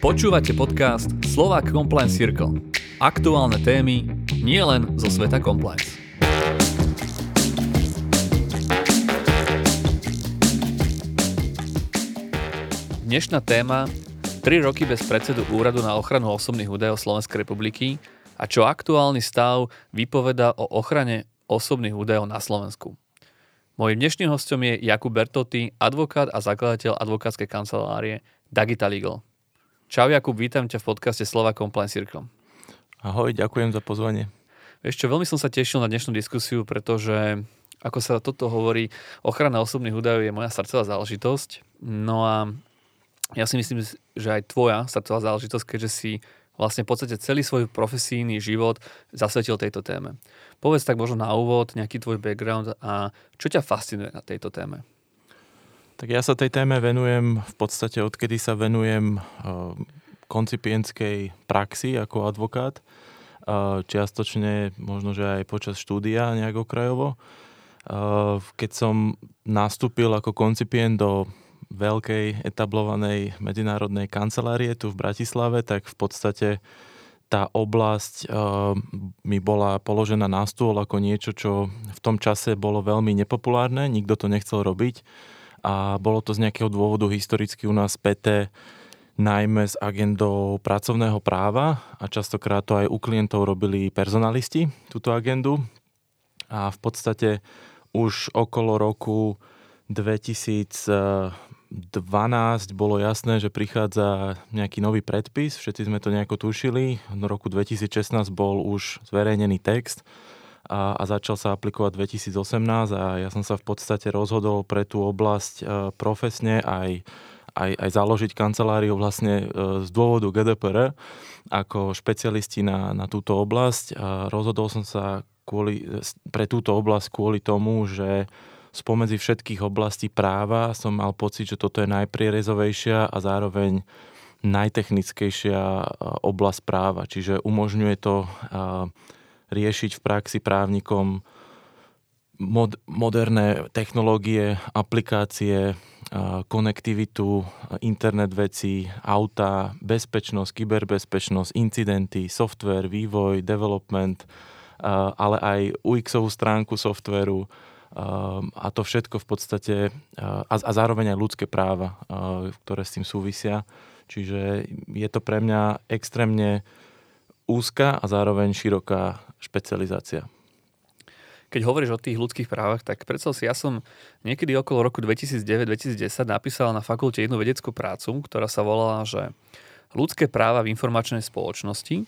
Počúvate podcast Slovak Compliance Circle. Aktuálne témy nie len zo sveta compliance. Dnešná téma 3 roky bez predsedu Úradu na ochranu osobných údajov Slovenskej republiky a čo aktuálny stav vypoveda o ochrane osobných údajov na Slovensku. Mojím dnešným hostom je Jakub Bertotti, advokát a zakladateľ advokátskej kancelárie Dagita Legal. Čau Jakub, vítam ťa v podcaste Slova Compliance Circle. Ahoj, ďakujem za pozvanie. Vieš čo, veľmi som sa tešil na dnešnú diskusiu, pretože ako sa toto hovorí, ochrana osobných údajov je moja srdcová záležitosť. No a ja si myslím, že aj tvoja srdcová záležitosť, keďže si vlastne v podstate celý svoj profesijný život zasvetil tejto téme. Povedz tak možno na úvod nejaký tvoj background a čo ťa fascinuje na tejto téme? Tak ja sa tej téme venujem v podstate odkedy sa venujem eh, koncipientskej praxi ako advokát. Eh, čiastočne možno, že aj počas štúdia nejak okrajovo. Eh, keď som nastúpil ako koncipient do veľkej etablovanej medzinárodnej kancelárie tu v Bratislave, tak v podstate tá oblasť mi bola položená na stôl ako niečo, čo v tom čase bolo veľmi nepopulárne, nikto to nechcel robiť a bolo to z nejakého dôvodu historicky u nás späté najmä s agendou pracovného práva a častokrát to aj u klientov robili personalisti, túto agendu. A v podstate už okolo roku 2012 bolo jasné, že prichádza nejaký nový predpis, všetci sme to nejako tušili. V roku 2016 bol už zverejnený text a, a začal sa aplikovať 2018 a ja som sa v podstate rozhodol pre tú oblasť e, profesne aj, aj, aj založiť kanceláriu vlastne e, z dôvodu GDPR ako špecialisti na, na túto oblasť. A rozhodol som sa kvôli, pre túto oblasť kvôli tomu, že spomedzi všetkých oblastí práva som mal pocit, že toto je najprierezovejšia a zároveň najtechnickejšia e, oblasť práva. Čiže umožňuje to riešiť v praxi právnikom mod, moderné technológie, aplikácie, konektivitu, internet veci, auta, bezpečnosť, kyberbezpečnosť, incidenty, software, vývoj, development, ale aj UX-ovú stránku softveru a to všetko v podstate a, zároveň aj ľudské práva, ktoré s tým súvisia. Čiže je to pre mňa extrémne úzka a zároveň široká špecializácia. Keď hovoríš o tých ľudských právach, tak predstav si, ja som niekedy okolo roku 2009-2010 napísal na fakulte jednu vedeckú prácu, ktorá sa volala, že ľudské práva v informačnej spoločnosti.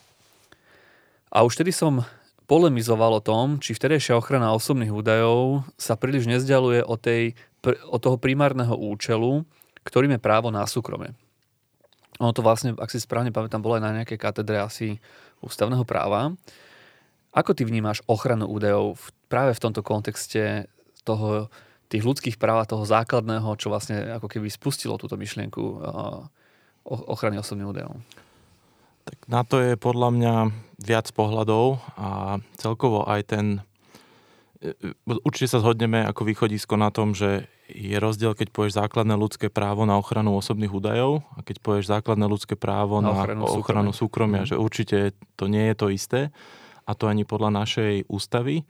A už tedy som polemizoval o tom, či vtedejšia ochrana osobných údajov sa príliš nezdialuje od, tej, od toho primárneho účelu, ktorým je právo na súkromie. Ono to vlastne, ak si správne pamätám, bolo aj na nejakej katedre asi ústavného práva. Ako ty vnímaš ochranu údajov v, práve v tomto kontexte toho, tých ľudských práv a toho základného, čo vlastne ako keby spustilo túto myšlienku uh, ochrany osobných údajov? Tak na to je podľa mňa viac pohľadov a celkovo aj ten e, e, určite sa zhodneme ako východisko na tom, že je rozdiel, keď povieš základné ľudské právo na ochranu osobných údajov a keď povieš základné ľudské právo na, na ochranu, ochranu súkromia, mm. že určite to nie je to isté a to ani podľa našej ústavy,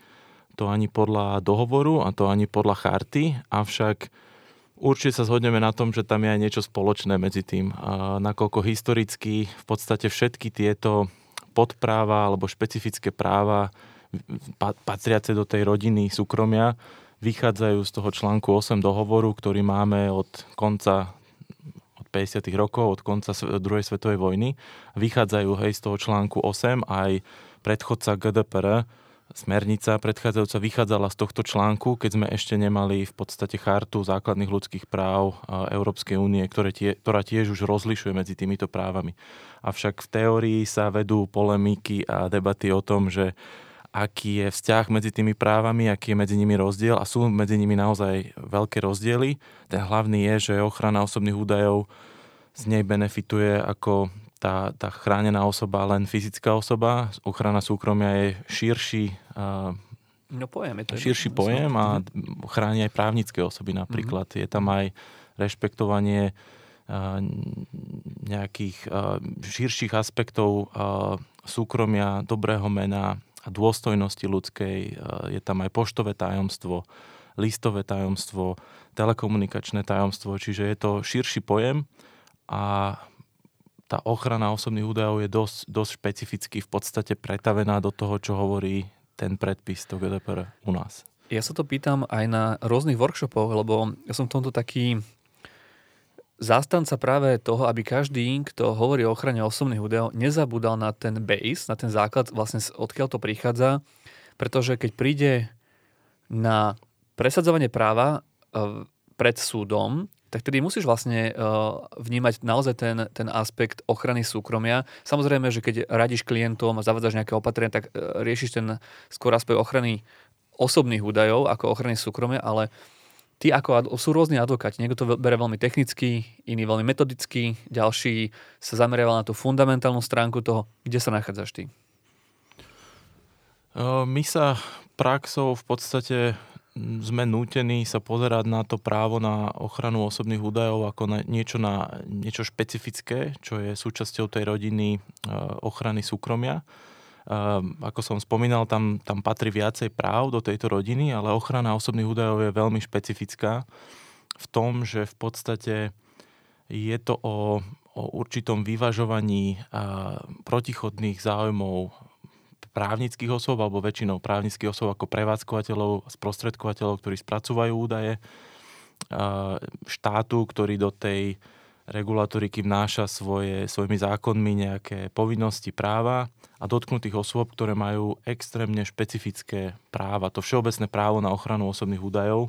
to ani podľa dohovoru a to ani podľa charty, avšak určite sa zhodneme na tom, že tam je aj niečo spoločné medzi tým. Nakoľko historicky v podstate všetky tieto podpráva alebo špecifické práva patriace do tej rodiny súkromia vychádzajú z toho článku 8 dohovoru, ktorý máme od konca 50. rokov, od konca druhej svetovej vojny. Vychádzajú hej, z toho článku 8 aj predchodca GDPR, smernica predchádzajúca vychádzala z tohto článku, keď sme ešte nemali v podstate chartu základných ľudských práv Európskej únie, ktorá tiež už rozlišuje medzi týmito právami. Avšak v teórii sa vedú polemiky a debaty o tom, že aký je vzťah medzi tými právami, aký je medzi nimi rozdiel a sú medzi nimi naozaj veľké rozdiely. Ten hlavný je, že ochrana osobných údajov z nej benefituje ako tá, tá chránená osoba len fyzická osoba. Ochrana súkromia je širší No pojem je to širší je, pojem a chráni aj právnické osoby napríklad. Mm-hmm. Je tam aj rešpektovanie nejakých širších aspektov súkromia, dobrého mena a dôstojnosti ľudskej. Je tam aj poštové tajomstvo, listové tajomstvo, telekomunikačné tajomstvo, čiže je to širší pojem a tá ochrana osobných údajov je dosť, dosť špecificky v podstate pretavená do toho, čo hovorí ten predpis do GDPR u nás. Ja sa to pýtam aj na rôznych workshopoch, lebo ja som v tomto taký zástanca práve toho, aby každý, kto hovorí o ochrane osobných údajov, nezabúdal na ten base, na ten základ, vlastne odkiaľ to prichádza, pretože keď príde na presadzovanie práva e, pred súdom, tak tedy musíš vlastne e, vnímať naozaj ten, ten aspekt ochrany súkromia. Samozrejme, že keď radíš klientom a zavádzaš nejaké opatrenia, tak e, riešiš ten skôr aspekt ochrany osobných údajov ako ochrany súkromia, ale ty ako sú rôzni advokáti. Niekto to bere veľmi technicky, iný veľmi metodicky, ďalší sa zameriaval na tú fundamentálnu stránku toho, kde sa nachádzaš ty. My sa praxou v podstate sme nútení sa pozerať na to právo na ochranu osobných údajov ako na niečo, na niečo špecifické, čo je súčasťou tej rodiny ochrany súkromia. E, ako som spomínal, tam, tam patrí viacej práv do tejto rodiny, ale ochrana osobných údajov je veľmi špecifická v tom, že v podstate je to o, o určitom vyvažovaní protichodných záujmov právnických osôb alebo väčšinou právnických osôb ako prevádzkovateľov, sprostredkovateľov, ktorí spracúvajú údaje, štátu, ktorý do tej regulatoriky vnáša svoje, svojimi zákonmi nejaké povinnosti, práva a dotknutých osôb, ktoré majú extrémne špecifické práva. To všeobecné právo na ochranu osobných údajov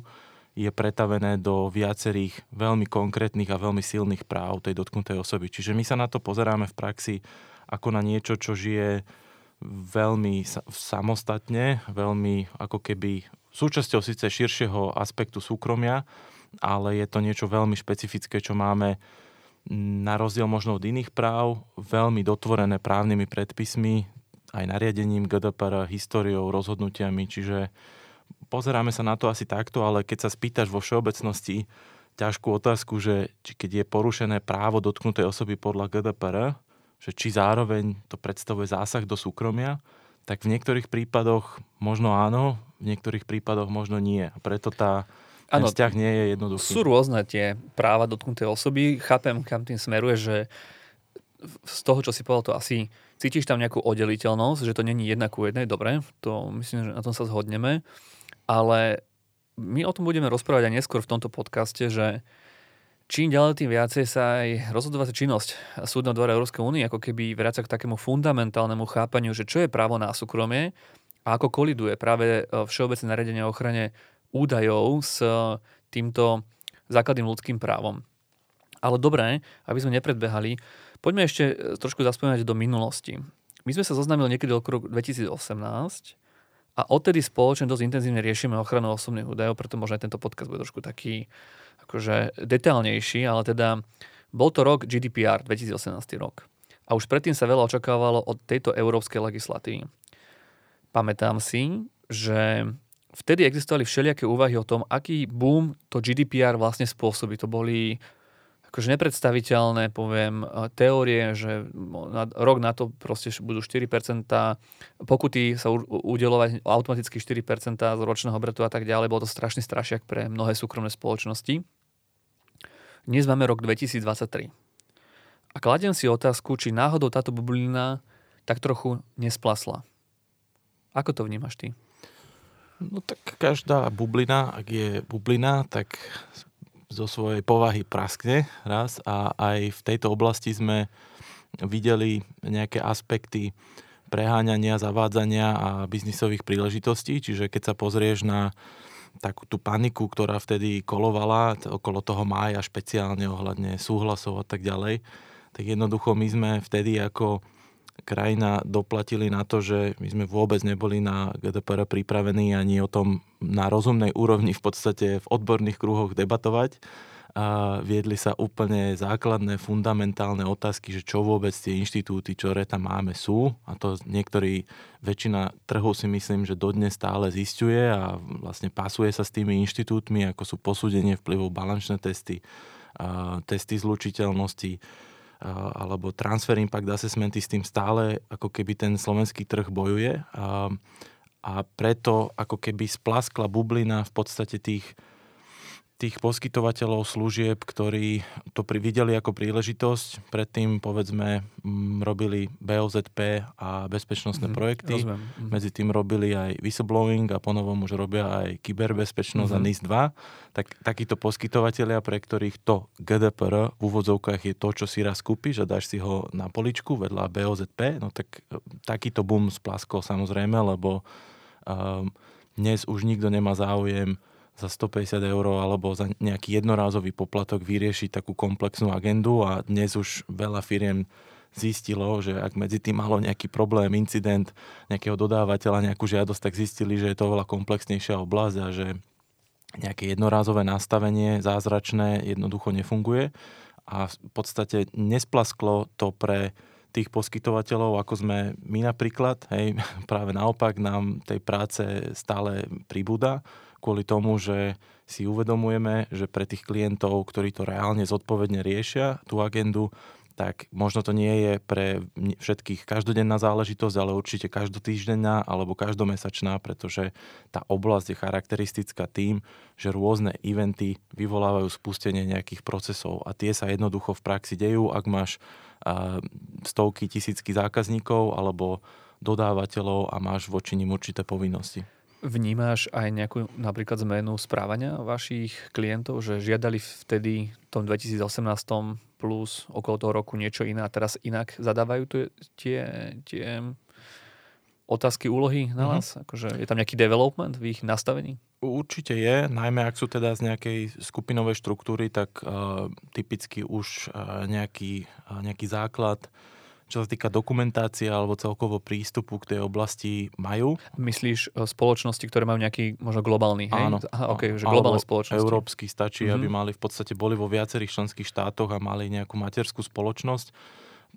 je pretavené do viacerých veľmi konkrétnych a veľmi silných práv tej dotknutej osoby. Čiže my sa na to pozeráme v praxi ako na niečo, čo žije veľmi samostatne, veľmi ako keby súčasťou síce širšieho aspektu súkromia, ale je to niečo veľmi špecifické, čo máme na rozdiel možno od iných práv, veľmi dotvorené právnymi predpismi, aj nariadením GDPR, históriou, rozhodnutiami, čiže pozeráme sa na to asi takto, ale keď sa spýtaš vo všeobecnosti ťažkú otázku, že či keď je porušené právo dotknutej osoby podľa GDPR, že či zároveň to predstavuje zásah do súkromia, tak v niektorých prípadoch možno áno, v niektorých prípadoch možno nie. A preto tá, ten ano, vzťah nie je jednoduchý. Sú rôzne tie práva dotknuté osoby. Chápem, kam tým smeruje, že z toho, čo si povedal, to asi cítiš tam nejakú oddeliteľnosť, že to není jedna ku jednej. Dobre, to myslím, že na tom sa zhodneme. Ale my o tom budeme rozprávať aj neskôr v tomto podcaste, že čím ďalej, tým viacej sa aj rozhodovacia činnosť súdneho dvora Európskej únie ako keby vráca k takému fundamentálnemu chápaniu, že čo je právo na súkromie a ako koliduje práve e, všeobecné nariadenie o ochrane údajov s e, týmto základným ľudským právom. Ale dobré, aby sme nepredbehali, poďme ešte e, trošku zaspomínať do minulosti. My sme sa zoznámili niekedy roku 2018 a odtedy spoločne dosť intenzívne riešime ochranu osobných údajov, preto možno aj tento podcast bude trošku taký akože detailnejší, ale teda bol to rok GDPR, 2018 rok. A už predtým sa veľa očakávalo od tejto európskej legislatívy. Pamätám si, že vtedy existovali všelijaké úvahy o tom, aký boom to GDPR vlastne spôsobí. To boli akože nepredstaviteľné, poviem, teórie, že na, rok na to proste budú 4%, pokuty sa udelovať automaticky 4% z ročného obratu a tak ďalej. Bol to strašný strašiak pre mnohé súkromné spoločnosti. Dnes máme rok 2023. A kladiem si otázku, či náhodou táto bublina tak trochu nesplasla. Ako to vnímaš ty? No tak každá bublina, ak je bublina, tak zo svojej povahy praskne raz a aj v tejto oblasti sme videli nejaké aspekty preháňania, zavádzania a biznisových príležitostí. Čiže keď sa pozrieš na takú tú paniku, ktorá vtedy kolovala okolo toho mája špeciálne ohľadne súhlasov a tak ďalej, tak jednoducho my sme vtedy ako krajina doplatili na to, že my sme vôbec neboli na GDPR pripravení ani o tom na rozumnej úrovni v podstate v odborných kruhoch debatovať. A viedli sa úplne základné, fundamentálne otázky, že čo vôbec tie inštitúty, ktoré tam máme, sú. A to niektorí, väčšina trhu si myslím, že dodnes stále zistuje a vlastne pasuje sa s tými inštitútmi, ako sú posúdenie vplyvov, balančné testy, testy zlučiteľnosti alebo transfer impact assessmenty s tým stále ako keby ten slovenský trh bojuje. A, a preto ako keby splaskla bublina v podstate tých tých poskytovateľov služieb, ktorí to videli ako príležitosť. Predtým, povedzme, robili BOZP a bezpečnostné mm, projekty. Rozumiem. Mm. Medzi tým robili aj whistleblowing a ponovom už robia aj kyberbezpečnosť mm. a mhm. NIS-2. Tak, takíto poskytovateľia, pre ktorých to GDPR v úvodzovkách je to, čo si raz kúpiš a dáš si ho na poličku vedľa BOZP, no tak e, takýto boom splaskol samozrejme, lebo um, dnes už nikto nemá záujem za 150 eur alebo za nejaký jednorázový poplatok vyriešiť takú komplexnú agendu a dnes už veľa firiem zistilo, že ak medzi tým malo nejaký problém, incident nejakého dodávateľa, nejakú žiadosť, tak zistili, že je to oveľa komplexnejšia oblasť a že nejaké jednorázové nastavenie zázračné jednoducho nefunguje. A v podstate nesplasklo to pre tých poskytovateľov, ako sme my napríklad, hej, práve naopak nám tej práce stále pribúda kvôli tomu, že si uvedomujeme, že pre tých klientov, ktorí to reálne zodpovedne riešia, tú agendu, tak možno to nie je pre všetkých každodenná záležitosť, ale určite každotýždenná alebo každomesačná, pretože tá oblasť je charakteristická tým, že rôzne eventy vyvolávajú spustenie nejakých procesov a tie sa jednoducho v praxi dejú, ak máš stovky, tisícky zákazníkov alebo dodávateľov a máš voči nim určité povinnosti. Vnímáš aj nejakú napríklad zmenu správania vašich klientov, že žiadali vtedy v tom 2018 plus okolo toho roku niečo iné a teraz inak zadávajú tu tie, tie otázky, úlohy na mhm. vás? Mm-hmm. Akože je tam nejaký development v ich nastavení? Určite je, najmä ak sú teda z nejakej skupinovej štruktúry, tak uh, typicky už uh, nejaký, uh, nejaký základ čo sa týka dokumentácie alebo celkovo prístupu k tej oblasti majú. Myslíš e, spoločnosti, ktoré majú nejaký možno globálny, hej? Áno. Aha, okay, že globálne spoločnosti. Európsky stačí, mm-hmm. aby mali v podstate boli vo viacerých členských štátoch a mali nejakú materskú spoločnosť.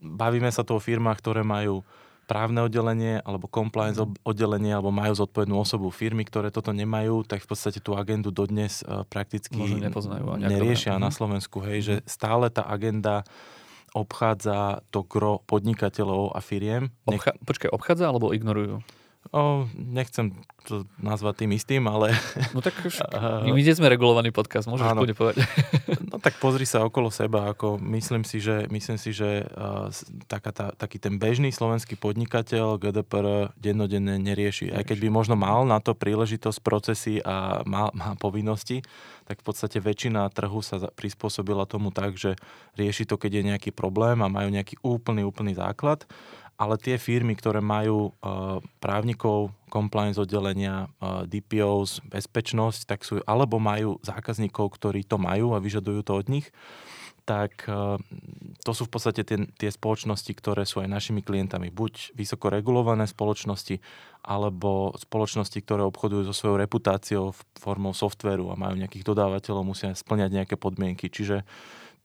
Bavíme sa tu o firmách, ktoré majú právne oddelenie alebo compliance mhm. oddelenie alebo majú zodpovednú osobu firmy, ktoré toto nemajú, tak v podstate tú agendu dodnes e, prakticky neriešia na mhm. Slovensku. Hej, že stále tá agenda obchádza to gro podnikateľov a firiem. Nech... Obcha- počkaj, obchádza alebo ignorujú? O, nechcem to nazvať tým istým, ale... No tak už, my nie sme regulovaný podcast, môžeš kľudne povedať. No tak pozri sa okolo seba, ako myslím si, že, myslím si, že uh, taká tá, taký ten bežný slovenský podnikateľ GDPR dennodenne nerieši. Aj keď by možno mal na to príležitosť, procesy a má, má povinnosti, tak v podstate väčšina trhu sa prispôsobila tomu tak, že rieši to, keď je nejaký problém a majú nejaký úplný, úplný základ ale tie firmy, ktoré majú uh, právnikov, compliance oddelenia, uh, DPOs, bezpečnosť, tak sú, alebo majú zákazníkov, ktorí to majú a vyžadujú to od nich, tak uh, to sú v podstate tie, tie spoločnosti, ktoré sú aj našimi klientami. Buď vysoko regulované spoločnosti, alebo spoločnosti, ktoré obchodujú so svojou reputáciou formou softveru a majú nejakých dodávateľov, musia splňať nejaké podmienky. Čiže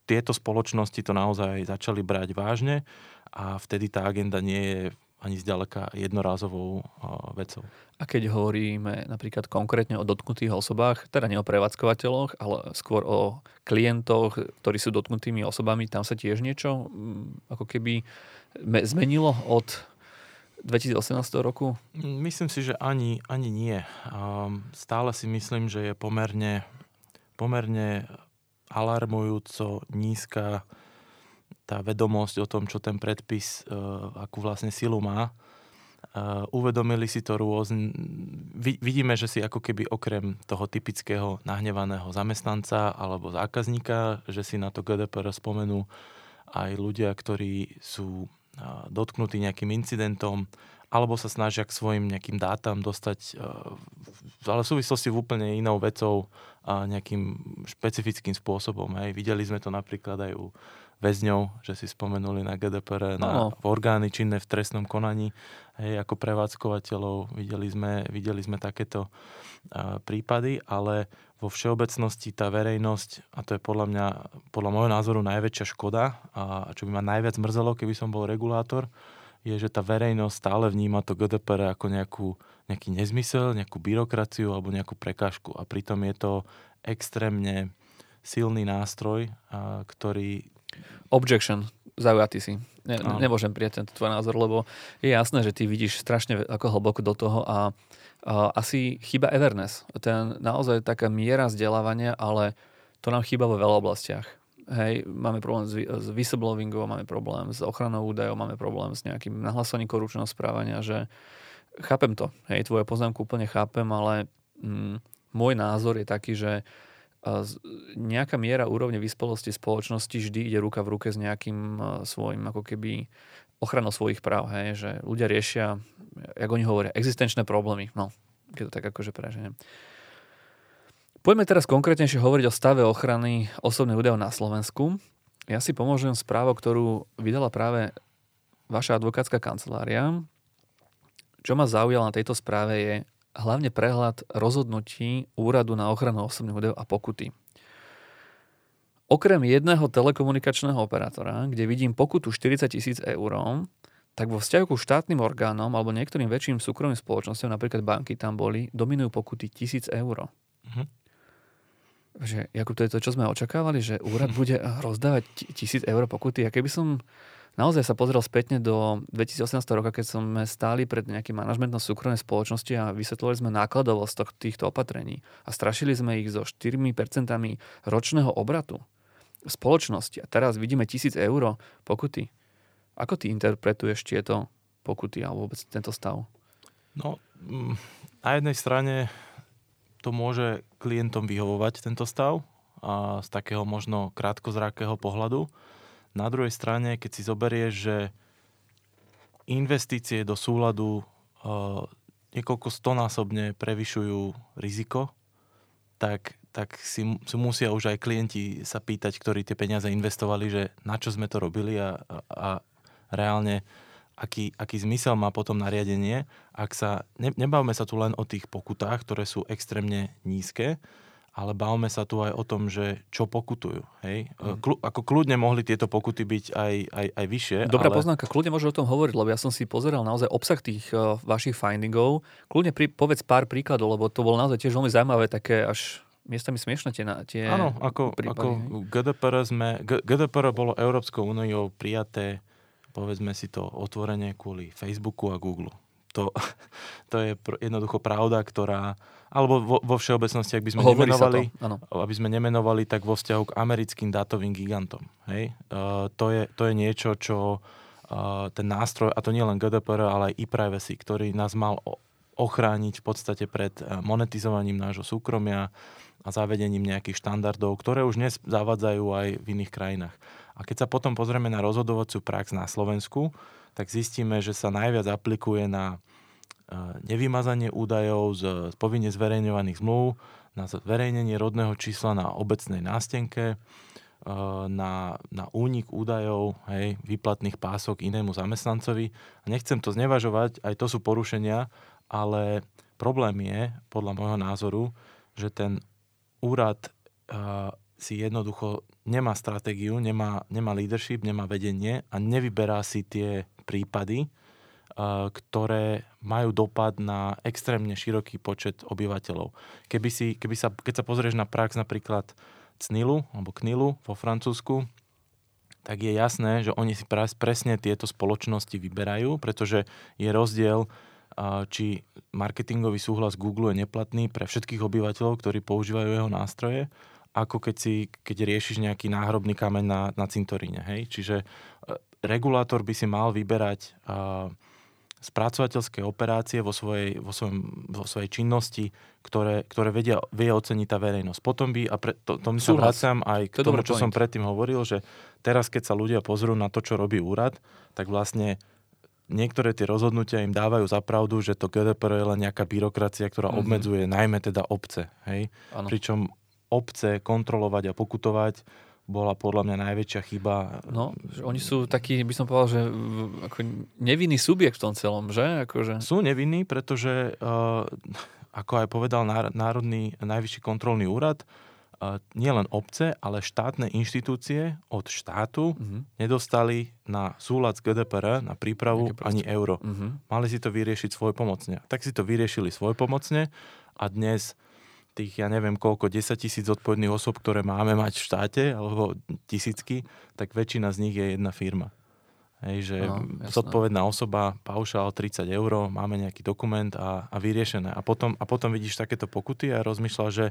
tieto spoločnosti to naozaj začali brať vážne a vtedy tá agenda nie je ani zďaleka jednorázovou vecou. A keď hovoríme napríklad konkrétne o dotknutých osobách, teda nie o prevádzkovateľoch, ale skôr o klientoch, ktorí sú dotknutými osobami, tam sa tiež niečo mm, ako keby zmenilo od 2018 roku? Myslím si, že ani, ani nie. Stále si myslím, že je pomerne, pomerne alarmujúco nízka tá vedomosť o tom, čo ten predpis, e, akú vlastne silu má. E, uvedomili si to rôzne. Vidíme, že si ako keby okrem toho typického nahnevaného zamestnanca alebo zákazníka, že si na to GDPR spomenú aj ľudia, ktorí sú e, dotknutí nejakým incidentom, alebo sa snažia k svojim nejakým dátam dostať, ale v súvislosti v úplne inou vecou a nejakým špecifickým spôsobom. Hej. Videli sme to napríklad aj u väzňov, že si spomenuli na GDPR, na no. orgány činné v trestnom konaní, hej, ako prevádzkovateľov. Videli sme, videli sme takéto uh, prípady, ale vo všeobecnosti tá verejnosť, a to je podľa mňa, podľa môjho názoru najväčšia škoda, a čo by ma najviac mrzelo, keby som bol regulátor, je, že tá verejnosť stále vníma to GDPR ako nejakú, nejaký nezmysel, nejakú byrokraciu alebo nejakú prekážku. A pritom je to extrémne silný nástroj, ktorý... Objection, zaujatý si. Ne, nemôžem prijať tento tvoj názor, lebo je jasné, že ty vidíš strašne ako hlboko do toho a, a asi chyba Everness. Ten naozaj taká miera vzdelávania, ale to nám chýba vo veľa oblastiach. Hej, máme problém s, s whistleblowingom, máme problém s ochranou údajov, máme problém s nejakým nahlasovaním korupčného správania, že chápem to, hej, tvoje poznámku úplne chápem, ale mm, môj názor je taký, že nejaká miera úrovne vyspelosti spoločnosti vždy ide ruka v ruke s nejakým svojim ako keby ochranou svojich práv, hej, že ľudia riešia, jak oni hovoria, existenčné problémy, no, keď to tak akože preženiem. Poďme teraz konkrétnejšie hovoriť o stave ochrany osobných údajov na Slovensku. Ja si pomôžem správou, ktorú vydala práve vaša advokátska kancelária. Čo ma zaujalo na tejto správe je hlavne prehľad rozhodnutí Úradu na ochranu osobných údajov a pokuty. Okrem jedného telekomunikačného operátora, kde vidím pokutu 40 tisíc eur, tak vo vzťahu ku štátnym orgánom alebo niektorým väčším súkromným spoločnosťam, napríklad banky tam boli, dominujú pokuty 1000 eur. Uh-huh že Jakub, to je to, čo sme očakávali, že úrad bude rozdávať tisíc eur pokuty. A keby som naozaj sa pozrel spätne do 2018 roka, keď sme stáli pred nejakým manažmentom súkromnej spoločnosti a vysvetlovali sme nákladovosť týchto opatrení a strašili sme ich so 4% ročného obratu spoločnosti a teraz vidíme tisíc eur pokuty. Ako ty interpretuješ tieto pokuty alebo vôbec tento stav? No, mm, na jednej strane to môže klientom vyhovovať tento stav a z takého možno krátkozrákého pohľadu. Na druhej strane, keď si zoberieš, že investície do súladu uh, niekoľko stonásobne prevyšujú riziko, tak, tak si, si musia už aj klienti sa pýtať, ktorí tie peniaze investovali, že na čo sme to robili a, a, a reálne aký, aký zmysel má potom nariadenie, ak sa, ne, nebavme sa tu len o tých pokutách, ktoré sú extrémne nízke, ale bavme sa tu aj o tom, že čo pokutujú. Hej? Mm. Kľu, ako kľudne mohli tieto pokuty byť aj, aj, aj vyššie. Dobrá ale... poznámka, kľudne môžeš o tom hovoriť, lebo ja som si pozeral naozaj obsah tých uh, vašich findingov. Kľudne pri, povedz pár príkladov, lebo to bolo naozaj tiež veľmi zaujímavé, také až miestami smiešne tie, tie Áno, ako, prípady, ako GDPR, sme, GDPR bolo Európskou úniou prijaté povedzme si to otvorene kvôli Facebooku a Google. To, to je jednoducho pravda, ktorá, alebo vo, vo všeobecnosti, ak by sme Hovorí nemenovali, aby sme nemenovali, tak vo vzťahu k americkým dátovým gigantom. Hej? Uh, to, je, to je niečo, čo uh, ten nástroj, a to nie len GDPR, ale aj e-privacy, ktorý nás mal ochrániť v podstate pred e, monetizovaním nášho súkromia a zavedením nejakých štandardov, ktoré už dnes zavadzajú aj v iných krajinách. A keď sa potom pozrieme na rozhodovaciu prax na Slovensku, tak zistíme, že sa najviac aplikuje na e, nevymazanie údajov z povinne zverejňovaných zmluv, na zverejnenie rodného čísla na obecnej nástenke, e, na, na únik údajov, hej, výplatných pások inému zamestnancovi. A nechcem to znevažovať, aj to sú porušenia, ale problém je, podľa môjho názoru, že ten úrad e, si jednoducho nemá stratégiu, nemá, nemá leadership, nemá vedenie a nevyberá si tie prípady, ktoré majú dopad na extrémne široký počet obyvateľov. Keby si, keby sa, keď sa pozrieš na prax napríklad CNILu alebo KNILu vo Francúzsku, tak je jasné, že oni si presne tieto spoločnosti vyberajú, pretože je rozdiel, či marketingový súhlas Google je neplatný pre všetkých obyvateľov, ktorí používajú jeho nástroje, ako keď, si, keď riešiš nejaký náhrobný kameň na, na cintoríne. Hej? Čiže regulátor by si mal vyberať spracovateľské operácie vo svojej, vo, svojom, vo svojej činnosti, ktoré, ktoré vedia, vie oceniť tá verejnosť. Potom by, a pre, to, tomu sa vracam aj k to tomu, čo point. som predtým hovoril, že teraz, keď sa ľudia pozrú na to, čo robí úrad, tak vlastne niektoré tie rozhodnutia im dávajú za pravdu, že to GDPR je len nejaká byrokracia, ktorá mm-hmm. obmedzuje najmä teda obce. Hej? Pričom obce kontrolovať a pokutovať bola podľa mňa najväčšia chyba. No, že oni sú takí, by som povedal, že ako nevinný subjekt v tom celom, že? Akože... Sú nevinní, pretože uh, ako aj povedal Národný najvyšší kontrolný úrad, uh, nielen obce, ale štátne inštitúcie od štátu uh-huh. nedostali na súlad s GDPR, na prípravu ani euro. Uh-huh. Mali si to vyriešiť svoj pomocne. Tak si to vyriešili svoj pomocne a dnes tých, ja neviem koľko, 10 tisíc odpovedných osob, ktoré máme mať v štáte, alebo tisícky, tak väčšina z nich je jedna firma. Hej, že no, zodpovedná osoba, paušál 30 eur, máme nejaký dokument a, a vyriešené. A potom, a potom vidíš takéto pokuty a rozmýšľa, že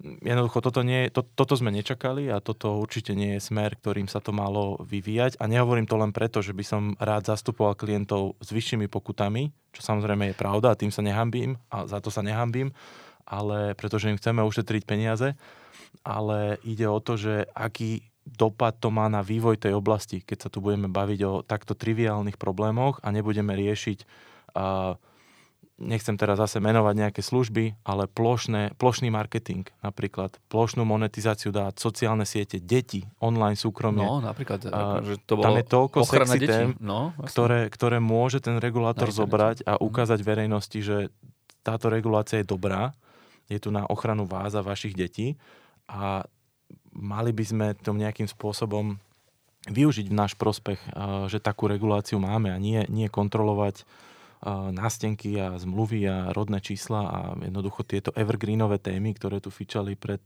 jednoducho toto, nie, to, toto sme nečakali a toto určite nie je smer, ktorým sa to malo vyvíjať. A nehovorím to len preto, že by som rád zastupoval klientov s vyššími pokutami, čo samozrejme je pravda a tým sa nehambím a za to sa nehambím, ale pretože im chceme ušetriť peniaze, ale ide o to, že aký dopad to má na vývoj tej oblasti, keď sa tu budeme baviť o takto triviálnych problémoch a nebudeme riešiť, uh, nechcem teraz zase menovať nejaké služby, ale plošné, plošný marketing, napríklad plošnú monetizáciu dát, sociálne siete, deti, online súkromie. No, napríklad, uh, že to bolo tam je toľko sexy tém, no, ktoré, ktoré môže ten regulátor zobrať a mhm. ukázať verejnosti, že táto regulácia je dobrá, je tu na ochranu vás a vašich detí a mali by sme to nejakým spôsobom využiť v náš prospech, že takú reguláciu máme a nie, nie kontrolovať nástenky a zmluvy a rodné čísla a jednoducho tieto evergreenové témy, ktoré tu fičali pred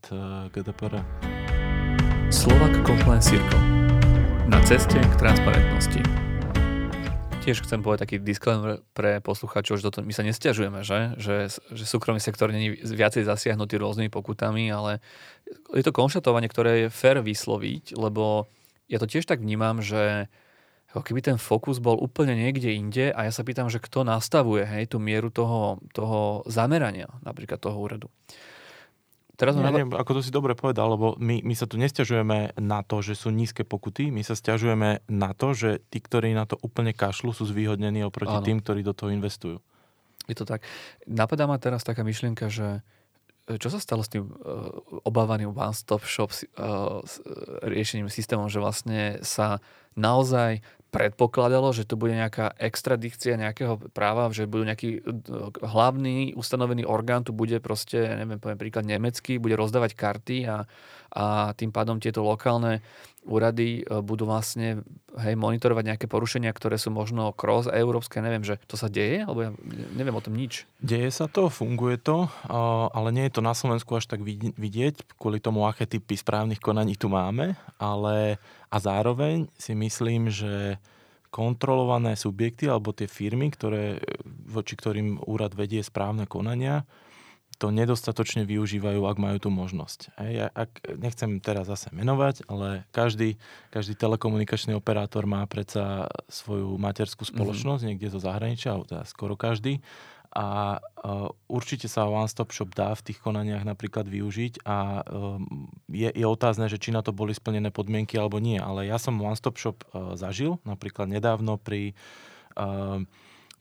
GDPR. Slovak Compliance Circle. Na ceste k transparentnosti tiež chcem povedať taký disclaimer pre poslucháčov, že toto, my sa nestiažujeme, že? Že, že súkromný sektor není viacej zasiahnutý rôznymi pokutami, ale je to konštatovanie, ktoré je fér vysloviť, lebo ja to tiež tak vnímam, že ako keby ten fokus bol úplne niekde inde a ja sa pýtam, že kto nastavuje hej, tú mieru toho, toho zamerania napríklad toho úradu. Teraz nie, nie, ako to si dobre povedal, lebo my, my sa tu nestiažujeme na to, že sú nízke pokuty, my sa stiažujeme na to, že tí, ktorí na to úplne kašľú, sú zvýhodnení oproti Áno. tým, ktorí do toho investujú. Je to tak. Napadá ma teraz taká myšlienka, že e, čo sa stalo s tým uh, obávaným one-stop shop uh, riešením systémom, že vlastne sa naozaj predpokladalo, že to bude nejaká extradikcia nejakého práva, že budú nejaký e, hlavný ustanovený orgán, tu bude proste, neviem, poviem príklad nemecký, bude rozdávať karty a, a tým pádom tieto lokálne úrady e, budú vlastne hej, monitorovať nejaké porušenia, ktoré sú možno cross európske, neviem, že to sa deje, alebo ja neviem o tom nič. Deje sa to, funguje to, ale nie je to na Slovensku až tak vidieť, kvôli tomu, aké typy správnych konaní tu máme, ale a zároveň si myslím, že kontrolované subjekty alebo tie firmy, ktoré, voči ktorým úrad vedie správne konania, to nedostatočne využívajú, ak majú tú možnosť. Hej, ak, nechcem teraz zase menovať, ale každý, každý telekomunikačný operátor má predsa svoju materskú mhm. spoločnosť mm-hmm. niekde zo zahraničia, alebo teda skoro každý a určite sa One Stop Shop dá v tých konaniach napríklad využiť a um, je, je otázne, že či na to boli splnené podmienky alebo nie, ale ja som One Stop Shop uh, zažil napríklad nedávno pri um,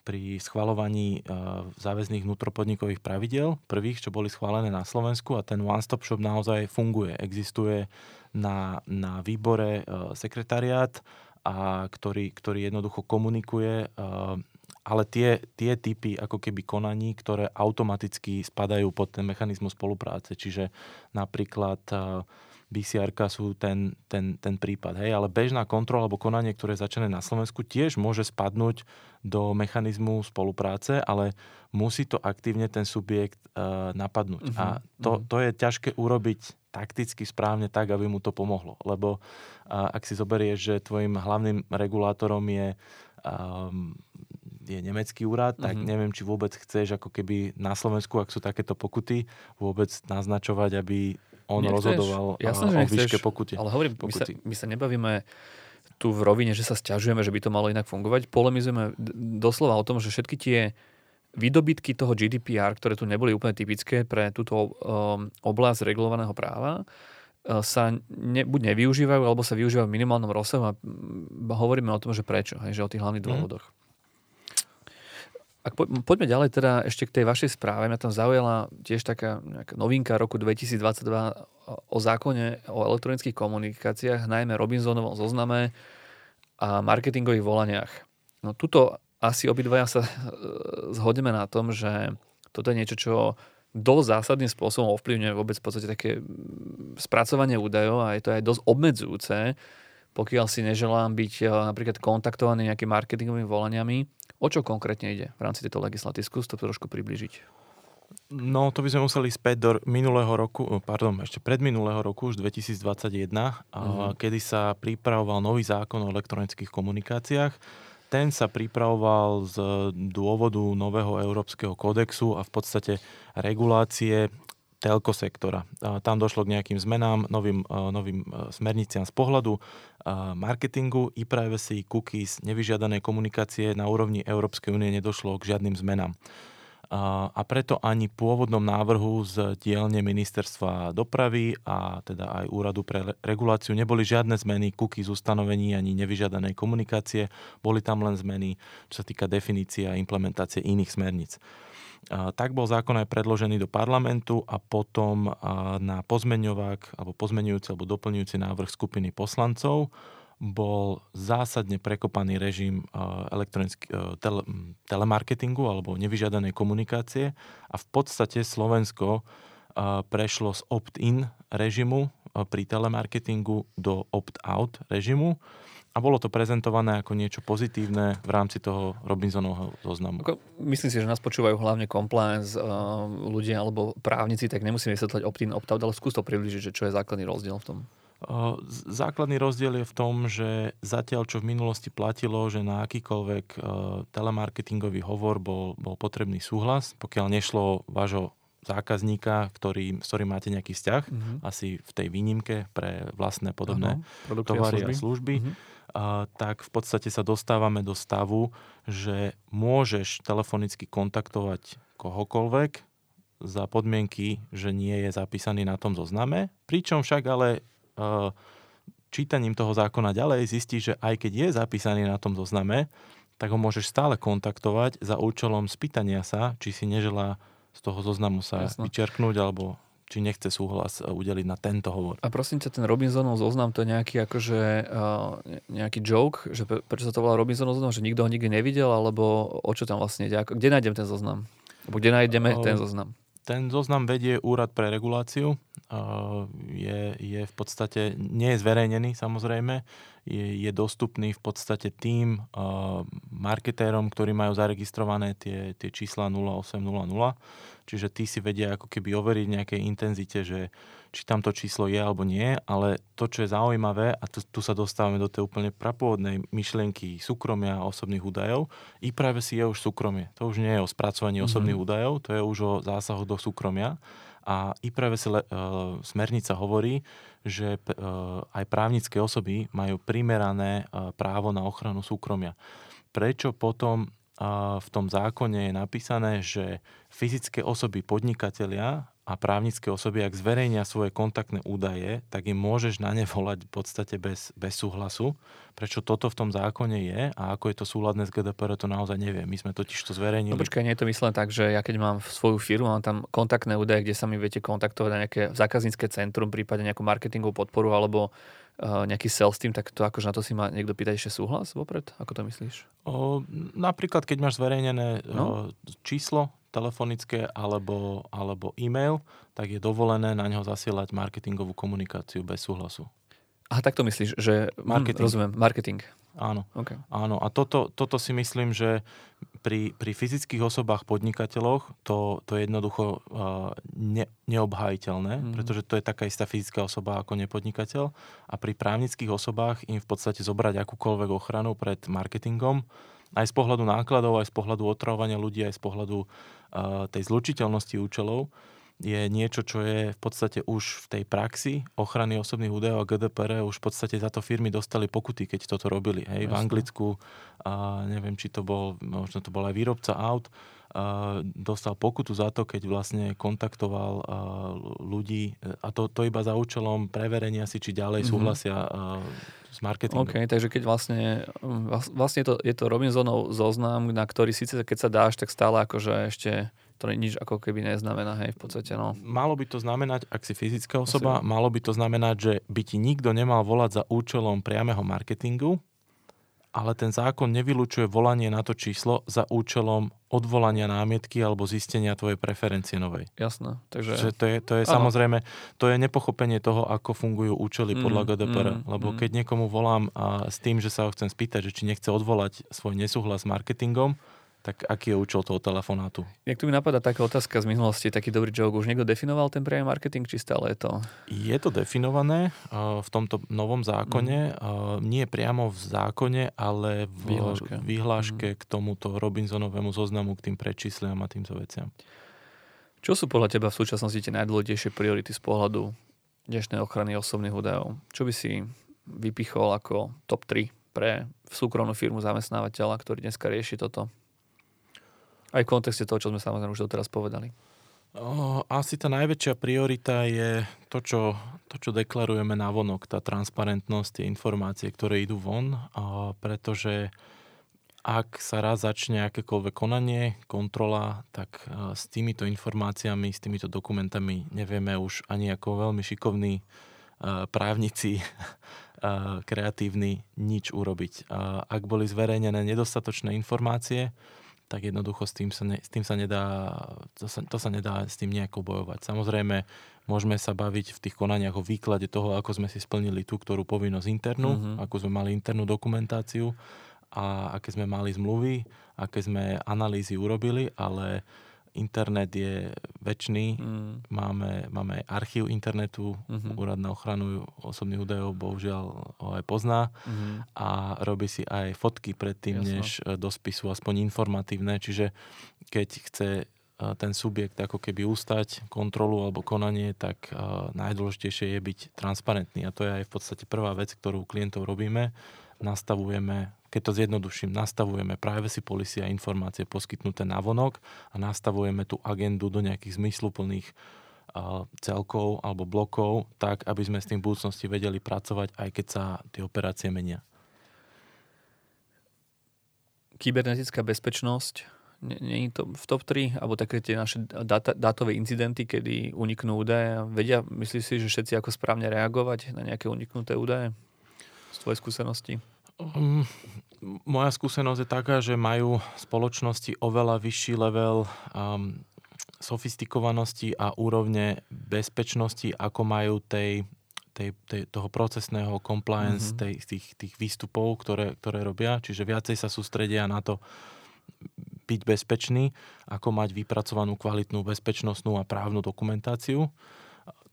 pri schvalovaní uh, záväzných vnútropodnikových pravidel, prvých, čo boli schválené na Slovensku a ten One Stop Shop naozaj funguje. Existuje na, na výbore uh, sekretariát, a ktorý, ktorý jednoducho komunikuje ale tie, tie typy ako keby konaní, ktoré automaticky spadajú pod ten mechanizmus spolupráce, čiže napríklad bcr sú ten, ten, ten prípad. Hej? Ale bežná kontrola alebo konanie, ktoré je začané na Slovensku, tiež môže spadnúť do mechanizmu spolupráce, ale musí to aktívne ten subjekt uh, napadnúť. Uh-huh, A to, uh-huh. to je ťažké urobiť takticky správne tak, aby mu to pomohlo. Lebo uh, ak si zoberieš, že tvojim hlavným regulátorom je um, je nemecký úrad, tak mm-hmm. neviem, či vôbec chceš ako keby na Slovensku, ak sú takéto pokuty, vôbec naznačovať, aby on Nechceš. rozhodoval Jasne, o výške pokuty. Ale hovorím, pokuty. My, sa, my sa nebavíme tu v rovine, že sa stiažujeme, že by to malo inak fungovať. Polemizujeme doslova o tom, že všetky tie výdobytky toho GDPR, ktoré tu neboli úplne typické pre túto um, oblasť regulovaného práva, uh, sa ne, buď nevyužívajú, alebo sa využívajú v minimálnom rozsahu a hovoríme o tom, že prečo, hej, že o tých hlavných mhm. dôvodoch. Mm. Ak po, poďme ďalej teda ešte k tej vašej správe. Mňa tam zaujala tiež taká novinka roku 2022 o zákone o elektronických komunikáciách, najmä Robinsonovom zozname a marketingových volaniach. No tuto asi obidvaja sa e, zhodneme na tom, že toto je niečo, čo dosť zásadným spôsobom ovplyvňuje vôbec v podstate také spracovanie údajov a je to aj dosť obmedzujúce, pokiaľ si neželám byť e, napríklad kontaktovaný nejakými marketingovými volaniami O čo konkrétne ide v rámci tejto legislatívy? Skús to trošku približiť. No, to by sme museli späť do minulého roku, pardon, ešte pred minulého roku, už 2021, mm-hmm. kedy sa pripravoval nový zákon o elektronických komunikáciách. Ten sa pripravoval z dôvodu nového európskeho kódexu a v podstate regulácie telko sektora. Tam došlo k nejakým zmenám, novým, novým smerniciam z pohľadu marketingu, e-privacy, cookies, nevyžiadané komunikácie na úrovni Európskej únie nedošlo k žiadnym zmenám a preto ani pôvodnom návrhu z dielne ministerstva dopravy a teda aj úradu pre reguláciu neboli žiadne zmeny z ustanovení ani nevyžiadanej komunikácie, boli tam len zmeny, čo sa týka definície a implementácie iných smerníc. Tak bol zákon aj predložený do parlamentu a potom na pozmeňovák alebo pozmeňujúci alebo doplňujúci návrh skupiny poslancov bol zásadne prekopaný režim eh, tele, telemarketingu alebo nevyžiadanej komunikácie a v podstate Slovensko eh, prešlo z opt-in režimu eh, pri telemarketingu do opt-out režimu a bolo to prezentované ako niečo pozitívne v rámci toho Robinsonovho zoznamu. Myslím si, že nás počúvajú hlavne compliance ľudia alebo právnici, tak nemusíme vysvetľať opt-in, opt-out, ale skús to približiť, že čo je základný rozdiel v tom. Základný rozdiel je v tom, že zatiaľ, čo v minulosti platilo, že na akýkoľvek telemarketingový hovor bol, bol potrebný súhlas, pokiaľ nešlo vášho zákazníka, ktorý, s ktorým máte nejaký vzťah, mm-hmm. asi v tej výnimke pre vlastné podobné ano, tovary a služby, a služby mm-hmm. Tak v podstate sa dostávame do stavu, že môžeš telefonicky kontaktovať kohokoľvek za podmienky, že nie je zapísaný na tom zozname, pričom však ale čítaním toho zákona ďalej zistí, že aj keď je zapísaný na tom zozname, tak ho môžeš stále kontaktovať za účelom spýtania sa, či si neželá z toho zoznamu sa Jasno. vyčerknúť, alebo či nechce súhlas udeliť na tento hovor. A prosím ťa, ten Robinsonov zoznam, to je nejaký akože, uh, nejaký joke, že prečo sa to volá Robinsonov zoznam, že nikto ho nikdy nevidel, alebo o čo tam vlastne ide? Kde nájdem ten zoznam? Alebo kde nájdeme uh, ten zoznam? Ten zoznam vedie Úrad pre reguláciu. Je, je v podstate, nie je zverejnený samozrejme, je, je dostupný v podstate tým marketérom, ktorí majú zaregistrované tie, tie čísla 0800, čiže tí si vedia ako keby overiť nejakej intenzite, že či tam to číslo je alebo nie, ale to, čo je zaujímavé, a tu, tu sa dostávame do tej úplne prapôvodnej myšlienky súkromia a osobných údajov, e-privacy je už súkromie. To už nie je o spracovaní mm-hmm. osobných údajov, to je už o zásahu do súkromia. A e-privacy uh, smernica hovorí, že uh, aj právnické osoby majú primerané uh, právo na ochranu súkromia. Prečo potom v tom zákone je napísané, že fyzické osoby podnikatelia a právnické osoby, ak zverejnia svoje kontaktné údaje, tak im môžeš na ne volať v podstate bez, bez súhlasu. Prečo toto v tom zákone je a ako je to súladné s GDPR, to naozaj neviem. My sme totiž to zverejnili. No počkaj, nie je to myslené tak, že ja keď mám svoju firmu, mám tam kontaktné údaje, kde sa mi viete kontaktovať na nejaké zákaznícke centrum, prípadne nejakú marketingovú podporu alebo nejaký sales team, tak to akože na to si ma niekto pýta ešte súhlas vopred? Ako to myslíš? O, napríklad, keď máš zverejnené no? číslo telefonické alebo, alebo e-mail, tak je dovolené na ňo zasielať marketingovú komunikáciu bez súhlasu. Aha, tak to myslíš, že... Hm, marketing. Hm, rozumiem, marketing. Áno. Okay. Áno. A toto, toto si myslím, že pri, pri fyzických osobách podnikateľoch to, to je jednoducho uh, ne, neobhajiteľné, mm. pretože to je taká istá fyzická osoba ako nepodnikateľ. A pri právnických osobách im v podstate zobrať akúkoľvek ochranu pred marketingom aj z pohľadu nákladov, aj z pohľadu otravovania ľudí, aj z pohľadu uh, tej zlučiteľnosti účelov, je niečo, čo je v podstate už v tej praxi ochrany osobných údajov a GDPR už v podstate za to firmy dostali pokuty, keď toto robili. Hej, v Anglicku, a neviem, či to bol, možno to bol aj výrobca aut, a dostal pokutu za to, keď vlastne kontaktoval ľudí a to, to iba za účelom preverenia si, či ďalej mm-hmm. súhlasia s marketingom. OK, takže keď vlastne, vlastne to, je to Robinsonov zoznam, na ktorý síce keď sa dáš, tak stále akože ešte to nič ako keby neznamená, hej, v podstate, no. Malo by to znamenať, ak si fyzická osoba, Asi. malo by to znamenať, že by ti nikto nemal volať za účelom priameho marketingu, ale ten zákon nevylučuje volanie na to číslo za účelom odvolania námietky alebo zistenia tvojej preferencie novej. Jasné. Takže... Že to je, to je samozrejme, to je nepochopenie toho, ako fungujú účely podľa mm, GDPR. Mm, lebo mm. keď niekomu volám a s tým, že sa ho chcem spýtať, že či nechce odvolať svoj nesúhlas s marketingom, tak aký je účel toho telefonátu? Jak tu mi napadá taká otázka z minulosti, taký dobrý joke. Už niekto definoval ten priamy marketing, či stále je to? Je to definované uh, v tomto novom zákone. Mm. Nie priamo v zákone, ale v výhláške, výhláške mm. k tomuto Robinsonovému zoznamu, k tým prečísliam a týmto veciam. Čo sú podľa teba v súčasnosti tie najdôležitejšie priority z pohľadu dnešnej ochrany osobných údajov? Čo by si vypichol ako top 3 pre súkromnú firmu zamestnávateľa, ktorý dneska rieši toto? Aj v kontexte toho, čo sme samozrejme už doteraz povedali. Asi tá najväčšia priorita je to, čo, to, čo deklarujeme na vonok, tá transparentnosť, tie informácie, ktoré idú von, pretože ak sa raz začne akékoľvek konanie, kontrola, tak s týmito informáciami, s týmito dokumentami nevieme už ani ako veľmi šikovní právnici kreatívni nič urobiť. Ak boli zverejnené nedostatočné informácie, tak jednoducho s tým sa, ne, s tým sa nedá, to sa, to sa nedá s tým nejako bojovať. Samozrejme, môžeme sa baviť v tých konaniach o výklade toho, ako sme si splnili tú, ktorú povinnosť internú, mm-hmm. ako sme mali internú dokumentáciu a aké sme mali zmluvy, aké sme analýzy urobili, ale internet je väčší, mm. máme, máme aj archív internetu, mm-hmm. úrad na ochranu osobných údajov bohužiaľ ho aj pozná mm-hmm. a robí si aj fotky predtým, Jasno. než e, do spisu, aspoň informatívne, čiže keď chce e, ten subjekt ako keby ustať kontrolu alebo konanie, tak uh, najdôležitejšie je byť transparentný a to je aj v podstate prvá vec, ktorú klientov robíme. Nastavujeme keď to zjednoduším, nastavujeme privacy policy a informácie poskytnuté na vonok a nastavujeme tú agendu do nejakých zmysluplných celkov alebo blokov, tak aby sme s tým v budúcnosti vedeli pracovať, aj keď sa tie operácie menia. Kybernetická bezpečnosť, nie je to v top 3, alebo také tie naše dátové incidenty, kedy uniknú údaje. Vedia, myslíš si, že všetci ako správne reagovať na nejaké uniknuté údaje? Z tvojej skúsenosti? Um, moja skúsenosť je taká, že majú spoločnosti oveľa vyšší level um, sofistikovanosti a úrovne bezpečnosti, ako majú tej, tej, tej, toho procesného compliance, mm-hmm. tej, tých, tých výstupov, ktoré, ktoré robia. Čiže viacej sa sústredia na to byť bezpečný, ako mať vypracovanú kvalitnú bezpečnostnú a právnu dokumentáciu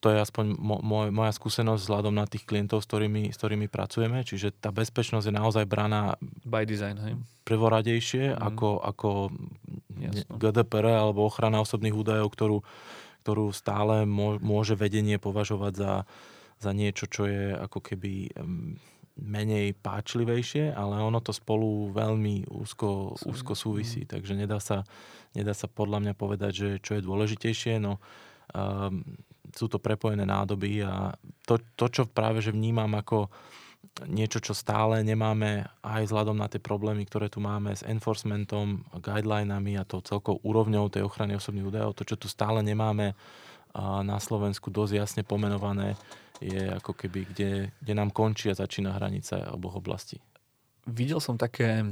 to je aspoň moj, moja skúsenosť vzhľadom na tých klientov, s ktorými, s ktorými pracujeme. Čiže tá bezpečnosť je naozaj braná by design, hej? prvoradejšie mm. ako, ako GDPR alebo ochrana osobných údajov, ktorú, ktorú stále môže vedenie považovať za, za niečo, čo je ako keby menej páčlivejšie, ale ono to spolu veľmi úzko, úzko súvisí, mm. takže nedá sa, nedá sa podľa mňa povedať, že čo je dôležitejšie. No, um, sú to prepojené nádoby a to, to, čo práve že vnímam ako niečo, čo stále nemáme aj vzhľadom na tie problémy, ktoré tu máme s enforcementom, guidelinami a tou celkou úrovňou tej ochrany osobných údajov, to, čo tu stále nemáme na Slovensku dosť jasne pomenované, je ako keby, kde, kde nám končí a začína hranica oboch oblastí. Videl som také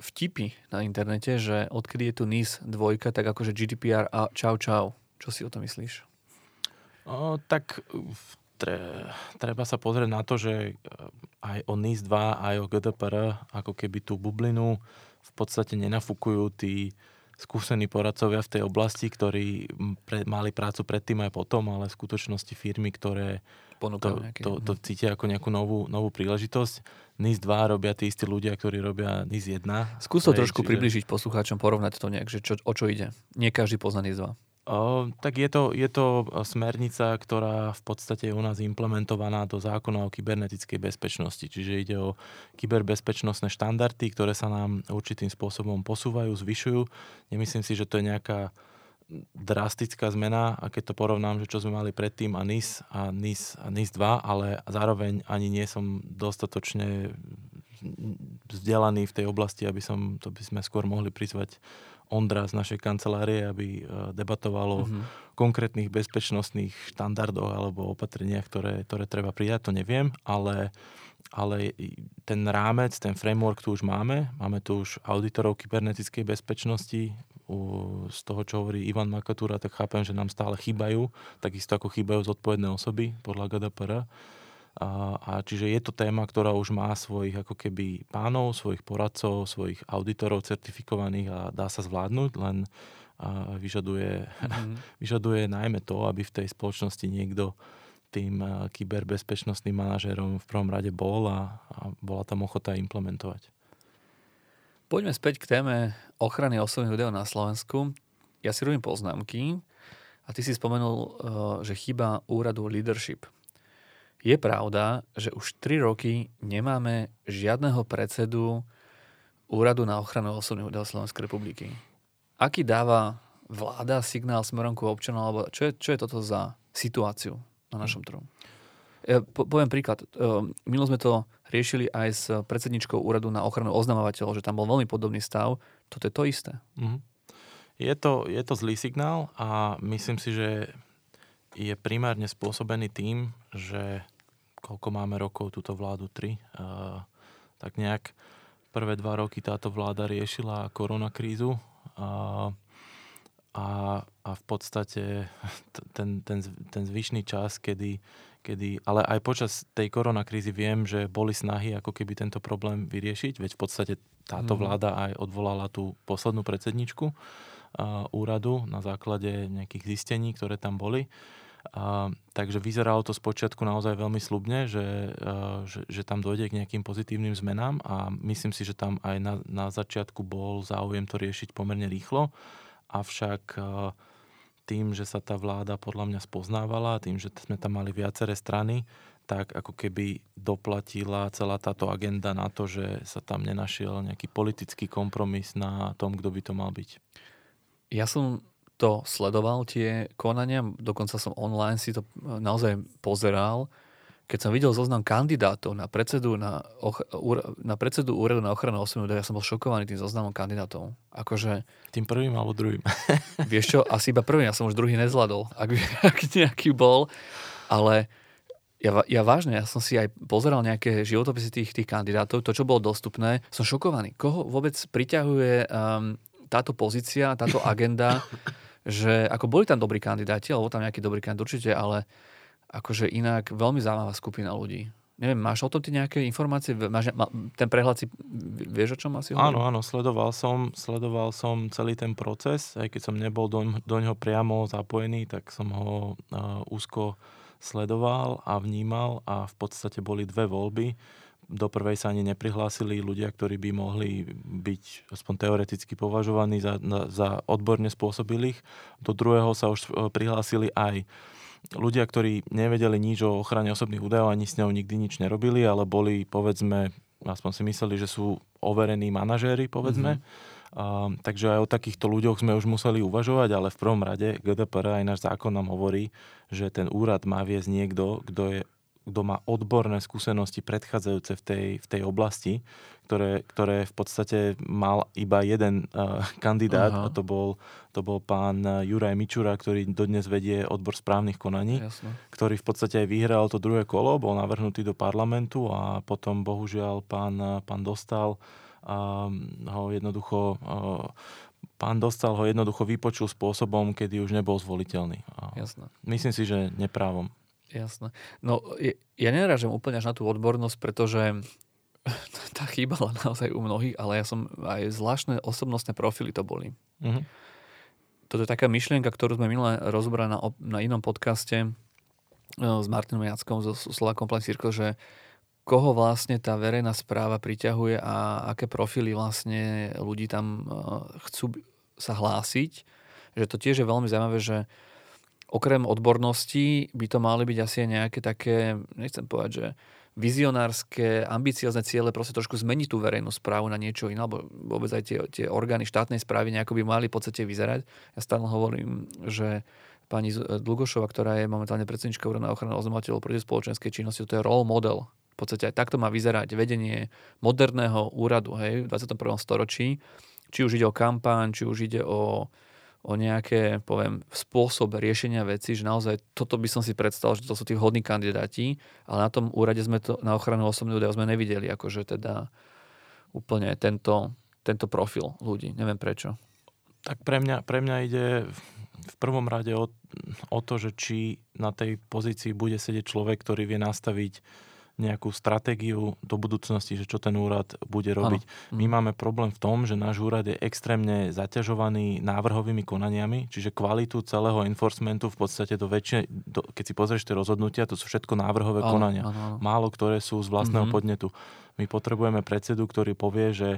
vtipy na internete, že odkedy je tu NIS dvojka, tak akože GDPR a čau čau. Čo si o to myslíš? O, tak tre, treba sa pozrieť na to, že e, aj o NIS 2, aj o GDPR, ako keby tú bublinu v podstate nenafúkujú tí skúsení poradcovia v tej oblasti, ktorí pre, mali prácu predtým aj potom, ale v skutočnosti firmy, ktoré to, to, to mhm. cítia ako nejakú novú, novú príležitosť. NIS 2 robia tí istí ľudia, ktorí robia NIS 1. Skús to trošku čiže... približiť poslucháčom, porovnať to nejak, že čo, o čo ide. Nie každý pozná NIS 2. Tak je to, je to smernica, ktorá v podstate je u nás implementovaná do zákona o kybernetickej bezpečnosti. Čiže ide o kyberbezpečnostné štandardy, ktoré sa nám určitým spôsobom posúvajú, zvyšujú. Nemyslím si, že to je nejaká drastická zmena, a keď to porovnám, že čo sme mali predtým a NIS a NIS a NIS 2, ale zároveň ani nie som dostatočne vzdelaný v tej oblasti, aby som, to by sme skôr mohli prizvať Ondra z našej kancelárie, aby e, debatovalo mm-hmm. o konkrétnych bezpečnostných štandardoch alebo opatreniach, ktoré, ktoré treba prijať, to neviem, ale, ale ten rámec, ten framework tu už máme. Máme tu už auditorov kybernetickej bezpečnosti. Z toho, čo hovorí Ivan Makatúra, tak chápem, že nám stále chýbajú, takisto ako chýbajú zodpovedné osoby podľa GDPR. A, čiže je to téma, ktorá už má svojich ako keby pánov, svojich poradcov, svojich auditorov certifikovaných a dá sa zvládnuť, len vyžaduje, mm-hmm. vyžaduje najmä to, aby v tej spoločnosti niekto tým kyberbezpečnostným manažérom v prvom rade bol a, a bola tam ochota implementovať. Poďme späť k téme ochrany osobných údajov na Slovensku. Ja si robím poznámky a ty si spomenul, eh, že chýba úradu leadership. Je pravda, že už 3 roky nemáme žiadneho predsedu úradu na ochranu osobných údajov Slovenskej republiky. Aký dáva vláda signál smerom ku občanom, alebo čo je, čo je toto za situáciu na našom trhu? Ja po, poviem príklad. Eh, Milo sme to riešili aj s predsedničkou úradu na ochranu oznamovateľov, že tam bol veľmi podobný stav. Toto je to isté. Mm-hmm. Je to, je to zlý signál a myslím si, že je primárne spôsobený tým, že koľko máme rokov túto vládu, tri, uh, tak nejak prvé dva roky táto vláda riešila koronakrízu uh, a, a v podstate ten, ten, ten zvyšný čas, kedy, kedy, ale aj počas tej koronakrízy viem, že boli snahy ako keby tento problém vyriešiť, veď v podstate táto mhm. vláda aj odvolala tú poslednú predsedničku úradu na základe nejakých zistení, ktoré tam boli. A, takže vyzeralo to spočiatku naozaj veľmi slubne, že, a, že, že tam dojde k nejakým pozitívnym zmenám a myslím si, že tam aj na, na začiatku bol záujem to riešiť pomerne rýchlo. Avšak a, tým, že sa tá vláda podľa mňa spoznávala, tým, že sme tam mali viaceré strany, tak ako keby doplatila celá táto agenda na to, že sa tam nenašiel nejaký politický kompromis na tom, kto by to mal byť. Ja som to sledoval, tie konania, dokonca som online si to e, naozaj pozeral. Keď som videl zoznam kandidátov na predsedu, na, och, na predsedu úradu na ochranu osobných údajov, ja som bol šokovaný tým zoznamom kandidátov. Akože... Tým prvým alebo druhým? vieš čo, asi iba prvým, ja som už druhý nezvládol, ak, ak nejaký bol. Ale ja, ja vážne, ja som si aj pozeral nejaké životopisy tých, tých kandidátov, to, čo bolo dostupné, som šokovaný. Koho vôbec priťahuje um, táto pozícia, táto agenda, že ako boli tam dobrí kandidáti, alebo tam nejaký dobrý kandidát určite, ale akože inak veľmi zaujímavá skupina ľudí. Neviem, máš o tom ty nejaké informácie? Máš, ten prehľad si, vieš o čom asi hovorím? Áno, áno, sledoval som, sledoval som celý ten proces, aj keď som nebol do, do ňoho priamo zapojený, tak som ho uh, úzko sledoval a vnímal a v podstate boli dve voľby do prvej sa ani neprihlásili ľudia, ktorí by mohli byť aspoň teoreticky považovaní za, za odborne spôsobilých. Do druhého sa už e, prihlásili aj ľudia, ktorí nevedeli nič o ochrane osobných údajov, ani s ňou nikdy nič nerobili, ale boli, povedzme, aspoň si mysleli, že sú overení manažéri, povedzme. Mm-hmm. Uh, takže aj o takýchto ľuďoch sme už museli uvažovať, ale v prvom rade GDPR aj náš zákon nám hovorí, že ten úrad má viesť niekto, kto je kto má odborné skúsenosti predchádzajúce v tej, v tej oblasti, ktoré, ktoré v podstate mal iba jeden uh, kandidát Aha. a to bol, to bol pán eh, Juraj Mičura, ktorý dodnes vedie odbor správnych konaní, Jasne. ktorý v podstate aj vyhral to druhé kolo, bol navrhnutý do parlamentu a potom bohužiaľ pán, eh, pán Dostal uh, ho jednoducho uh, pán Dostal ho jednoducho vypočul spôsobom, kedy už nebol zvoliteľný. Jasne. Myslím si, že neprávom. Jasné. No, ja nerážem úplne až na tú odbornosť, pretože tá chýbala naozaj u mnohých, ale ja som aj zvláštne osobnostné profily to boli. Mm-hmm. Toto je taká myšlienka, ktorú sme minule rozobrali na, na inom podcaste e, s Martinom Jackom zo Slova Compliance Circle, že koho vlastne tá verejná správa priťahuje a aké profily vlastne ľudí tam e, chcú sa hlásiť. Že to tiež je veľmi zaujímavé, že okrem odborností by to mali byť asi nejaké také, nechcem povedať, že vizionárske, ambiciozne ciele proste trošku zmeniť tú verejnú správu na niečo iné, alebo vôbec aj tie, tie orgány štátnej správy nejako by mali v podstate vyzerať. Ja stále hovorím, že pani Dlugošova, ktorá je momentálne predsednička úradu na ochranu oznamovateľov proti spoločenskej činnosti, to je role model. V podstate aj takto má vyzerať vedenie moderného úradu hej, v 21. storočí. Či už ide o kampaň, či už ide o o nejaké, poviem, spôsob riešenia veci, že naozaj toto by som si predstavil, že to sú tí vhodní kandidáti, ale na tom úrade sme to na ochranu osobných údajov sme nevideli, akože teda úplne tento, tento profil ľudí. Neviem prečo. Tak pre mňa, pre mňa ide v prvom rade o, o to, že či na tej pozícii bude sedieť človek, ktorý vie nastaviť nejakú stratégiu do budúcnosti, že čo ten úrad bude robiť. Ano. My mhm. máme problém v tom, že náš úrad je extrémne zaťažovaný návrhovými konaniami, čiže kvalitu celého enforcementu v podstate do väčšie, do, keď si pozrieš tie rozhodnutia, to sú všetko návrhové ano, konania. Ano, ano. Málo ktoré sú z vlastného mm-hmm. podnetu. My potrebujeme predsedu, ktorý povie, že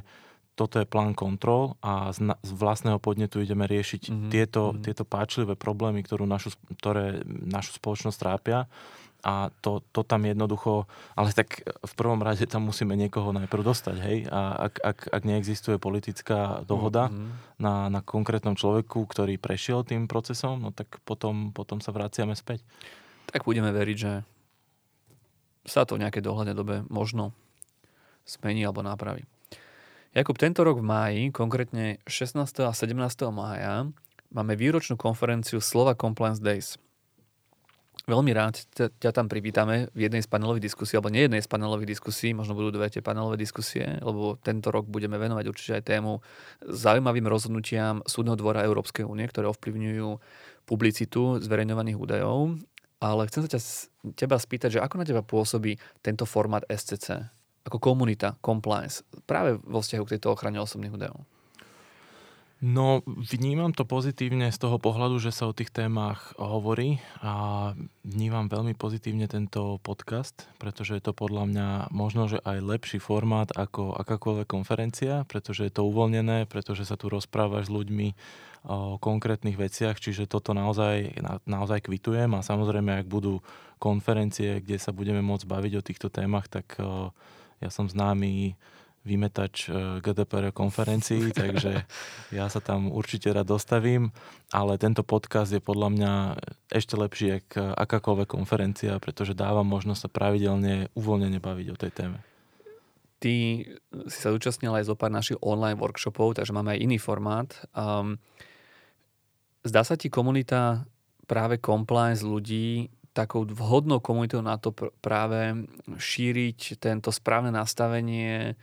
toto je plán kontrol a z, na, z vlastného podnetu ideme riešiť mm-hmm. tieto, mm-hmm. tieto páčlivé problémy, ktorú našu, ktoré našu spoločnosť trápia a to, to tam jednoducho, ale tak v prvom rade tam musíme niekoho najprv dostať, hej, a ak, ak, ak neexistuje politická dohoda mm-hmm. na, na konkrétnom človeku, ktorý prešiel tým procesom, no tak potom, potom sa vraciame späť. Tak budeme veriť, že sa to v nejakej dohľadnej dobe možno zmení alebo napraví. Jakub, tento rok v máji, konkrétne 16. a 17. mája, máme výročnú konferenciu Slova Compliance Days – Veľmi rád ťa, tam privítame v jednej z panelových diskusí, alebo nie jednej z panelových diskusí, možno budú dve tie panelové diskusie, lebo tento rok budeme venovať určite aj tému zaujímavým rozhodnutiam Súdneho dvora Európskej únie, ktoré ovplyvňujú publicitu zverejňovaných údajov. Ale chcem sa ťa, teba spýtať, že ako na teba pôsobí tento formát SCC? Ako komunita, compliance, práve vo vzťahu k tejto ochrane osobných údajov? No, vnímam to pozitívne z toho pohľadu, že sa o tých témach hovorí a vnímam veľmi pozitívne tento podcast, pretože je to podľa mňa možno, že aj lepší formát ako akákoľvek konferencia, pretože je to uvoľnené, pretože sa tu rozprávaš s ľuďmi o konkrétnych veciach, čiže toto naozaj, naozaj kvitujem a samozrejme, ak budú konferencie, kde sa budeme môcť baviť o týchto témach, tak ja som známy vymetač e, GDPR konferencií, takže ja sa tam určite rád dostavím, ale tento podcast je podľa mňa ešte lepší ako akákoľvek konferencia, pretože dáva možnosť sa pravidelne uvoľnene baviť o tej téme. Ty si sa zúčastnil aj zo pár našich online workshopov, takže máme aj iný formát. Um, zdá sa ti komunita práve compliance ľudí takou vhodnou komunitou na to pr- práve šíriť tento správne nastavenie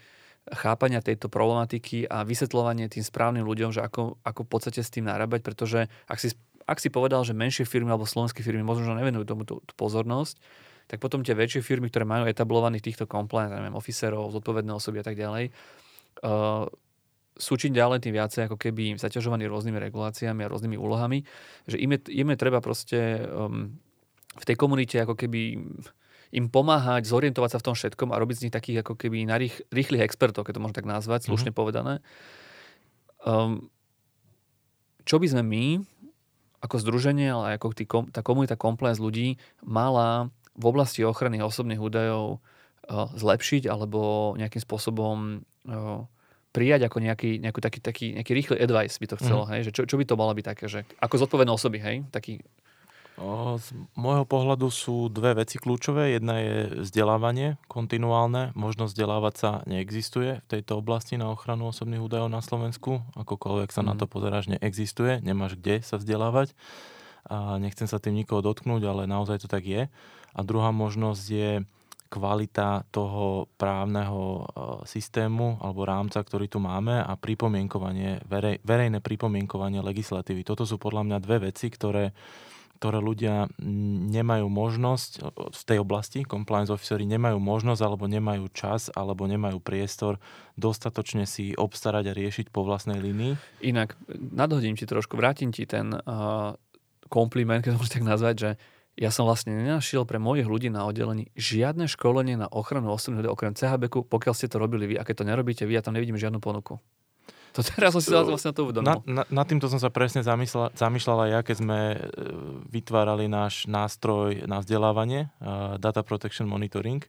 chápania tejto problematiky a vysvetľovanie tým správnym ľuďom, že ako, ako v podstate s tým narábať, pretože ak si, ak si povedal, že menšie firmy alebo slovenské firmy možno, nevenujú tomu tú, tú pozornosť, tak potom tie väčšie firmy, ktoré majú etablovaných týchto compliance, neviem, officerov, zodpovedné osoby a tak ďalej, uh, sú čím ďalej tým viacej ako keby zaťažovaní rôznymi reguláciami a rôznymi úlohami, že im je, im je treba proste um, v tej komunite ako keby im pomáhať zorientovať sa v tom všetkom a robiť z nich takých ako keby na rých, rýchlych expertov, keď to môžem tak nazvať, slušne mm-hmm. povedané. Um, čo by sme my, ako združenie, ale ako tý, tá komunita compliance ľudí, mala v oblasti ochrany osobných údajov uh, zlepšiť alebo nejakým spôsobom uh, prijať ako nejaký, nejaký taký, taký nejaký rýchly advice by to chcelo, mm. hej? Že čo, čo by to malo byť také, že ako zodpovedné osoby, hej? Taký z môjho pohľadu sú dve veci kľúčové. Jedna je vzdelávanie kontinuálne. Možnosť vzdelávať sa neexistuje v tejto oblasti na ochranu osobných údajov na Slovensku. Akokoľvek sa mm. na to mhm. pozeráš, neexistuje. Nemáš kde sa vzdelávať. A nechcem sa tým nikoho dotknúť, ale naozaj to tak je. A druhá možnosť je kvalita toho právneho e, systému alebo rámca, ktorý tu máme a pripomienkovanie, verej, verejné pripomienkovanie legislatívy. Toto sú podľa mňa dve veci, ktoré ktoré ľudia nemajú možnosť v tej oblasti, compliance officery nemajú možnosť alebo nemajú čas alebo nemajú priestor dostatočne si obstarať a riešiť po vlastnej línii. Inak, nadhodím ti trošku, vrátim ti ten uh, kompliment, keď to môžete tak nazvať, že ja som vlastne nenašiel pre mojich ľudí na oddelení žiadne školenie na ochranu osobných okrem CHB, pokiaľ ste to robili vy a keď to nerobíte vy, ja tam nevidím žiadnu ponuku. To teraz som si vlastne to uvedomil. Na, na, nad týmto som sa presne zamýšľal, zamýšľal aj ja, keď sme e, vytvárali náš nástroj na vzdelávanie, uh, Data Protection Monitoring.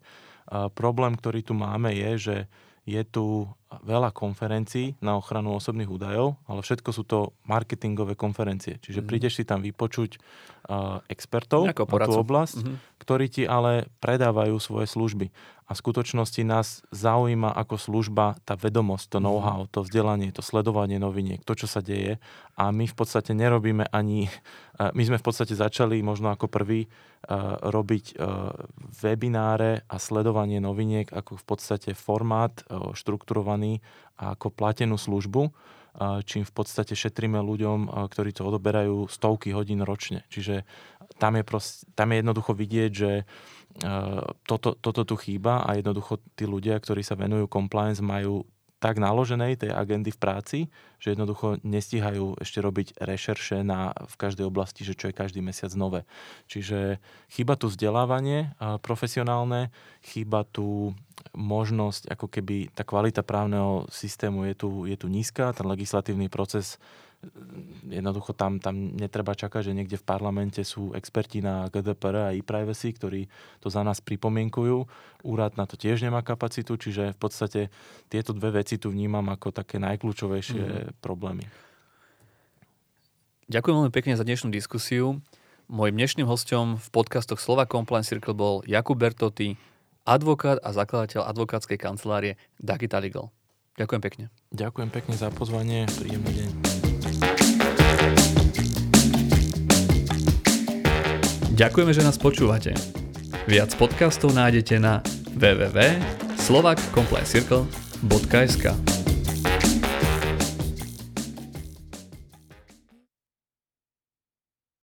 Uh, problém, ktorý tu máme, je, že je tu veľa konferencií na ochranu osobných údajov, ale všetko sú to marketingové konferencie. Čiže mm. prídeš si tam vypočuť uh, expertov na tú oblasť, mm-hmm. ktorí ti ale predávajú svoje služby. A v skutočnosti nás zaujíma ako služba tá vedomosť, to mhm. know-how, to vzdelanie, to sledovanie noviniek, to, čo sa deje. A my v podstate nerobíme ani... Uh, my sme v podstate začali možno ako prvý uh, robiť uh, webináre a sledovanie noviniek ako v podstate formát uh, štrukturovaný vnímaní ako platenú službu, čím v podstate šetríme ľuďom, ktorí to odoberajú stovky hodín ročne. Čiže tam je, prost, tam je jednoducho vidieť, že toto, toto tu chýba a jednoducho tí ľudia, ktorí sa venujú compliance, majú tak naloženej tej agendy v práci, že jednoducho nestíhajú ešte robiť rešerše na, v každej oblasti, že čo je každý mesiac nové. Čiže chýba tu vzdelávanie profesionálne, chýba tu možnosť, ako keby tá kvalita právneho systému je tu, je tu nízka, ten legislatívny proces jednoducho tam, tam netreba čakať, že niekde v parlamente sú experti na GDPR a e-privacy, ktorí to za nás pripomienkujú. Úrad na to tiež nemá kapacitu, čiže v podstate tieto dve veci tu vnímam ako také najkľúčovejšie mm. problémy. Ďakujem veľmi pekne za dnešnú diskusiu. Mojím dnešným hostom v podcastoch Slova Compliance Circle bol Jakub Bertoty, advokát a zakladateľ advokátskej kancelárie Dagita Legal. Ďakujem pekne. Ďakujem pekne za pozvanie. Príjemný deň. Ďakujeme, že nás počúvate. Viac podcastov nájdete na www.slovakcomplycircle.sk